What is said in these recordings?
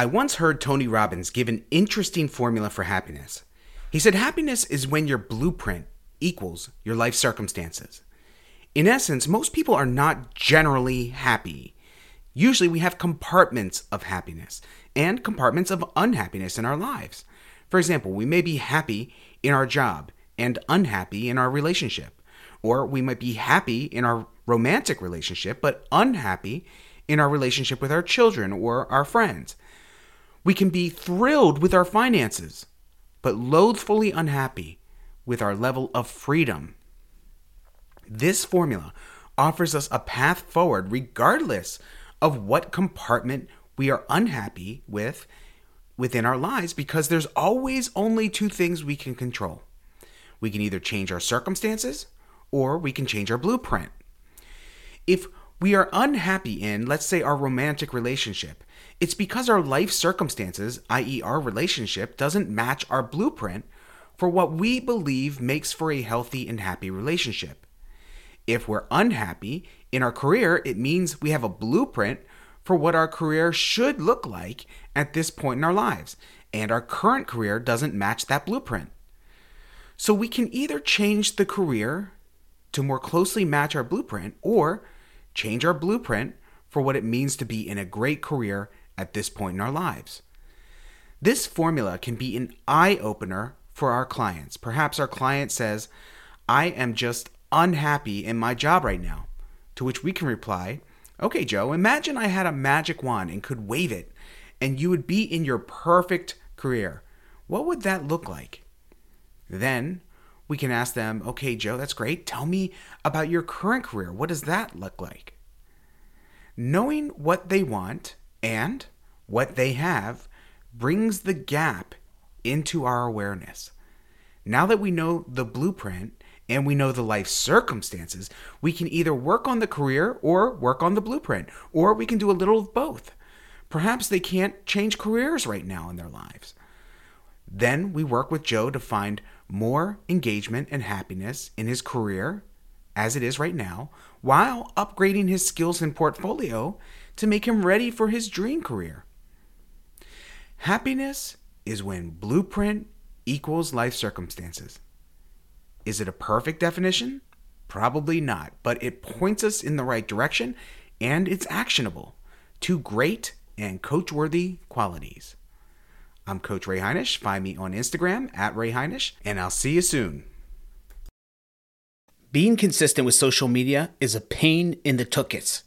I once heard Tony Robbins give an interesting formula for happiness. He said happiness is when your blueprint equals your life circumstances. In essence, most people are not generally happy. Usually, we have compartments of happiness and compartments of unhappiness in our lives. For example, we may be happy in our job and unhappy in our relationship. Or we might be happy in our romantic relationship, but unhappy in our relationship with our children or our friends. We can be thrilled with our finances, but loathfully unhappy with our level of freedom. This formula offers us a path forward regardless of what compartment we are unhappy with within our lives because there's always only two things we can control. We can either change our circumstances or we can change our blueprint. If we are unhappy in, let's say, our romantic relationship, it's because our life circumstances, i.e., our relationship, doesn't match our blueprint for what we believe makes for a healthy and happy relationship. If we're unhappy in our career, it means we have a blueprint for what our career should look like at this point in our lives, and our current career doesn't match that blueprint. So we can either change the career to more closely match our blueprint or change our blueprint for what it means to be in a great career at this point in our lives. This formula can be an eye opener for our clients. Perhaps our client says, I am just unhappy in my job right now. To which we can reply, Okay, Joe, imagine I had a magic wand and could wave it, and you would be in your perfect career. What would that look like? Then we can ask them, okay, Joe, that's great. Tell me about your current career. What does that look like? Knowing what they want and what they have brings the gap into our awareness. Now that we know the blueprint and we know the life circumstances, we can either work on the career or work on the blueprint, or we can do a little of both. Perhaps they can't change careers right now in their lives. Then we work with Joe to find more engagement and happiness in his career as it is right now, while upgrading his skills and portfolio to make him ready for his dream career. Happiness is when blueprint equals life circumstances. Is it a perfect definition? Probably not, but it points us in the right direction and it's actionable. Two great and coach worthy qualities. I'm Coach Ray Heinisch. Find me on Instagram at Ray Heinisch, and I'll see you soon. Being consistent with social media is a pain in the tuchus.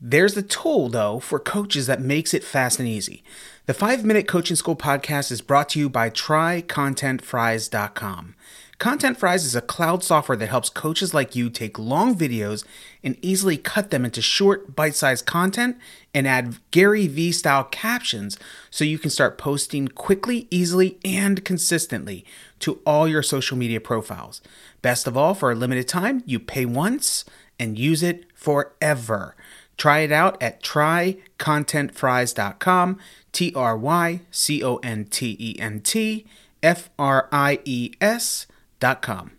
There's a tool, though, for coaches that makes it fast and easy. The 5 Minute Coaching School podcast is brought to you by TryContentFries.com. Content Fries is a cloud software that helps coaches like you take long videos and easily cut them into short, bite sized content and add Gary Vee style captions so you can start posting quickly, easily, and consistently to all your social media profiles. Best of all, for a limited time, you pay once and use it forever. Try it out at trycontentfries.com, T R Y C O N T E N T F R I E S dot com.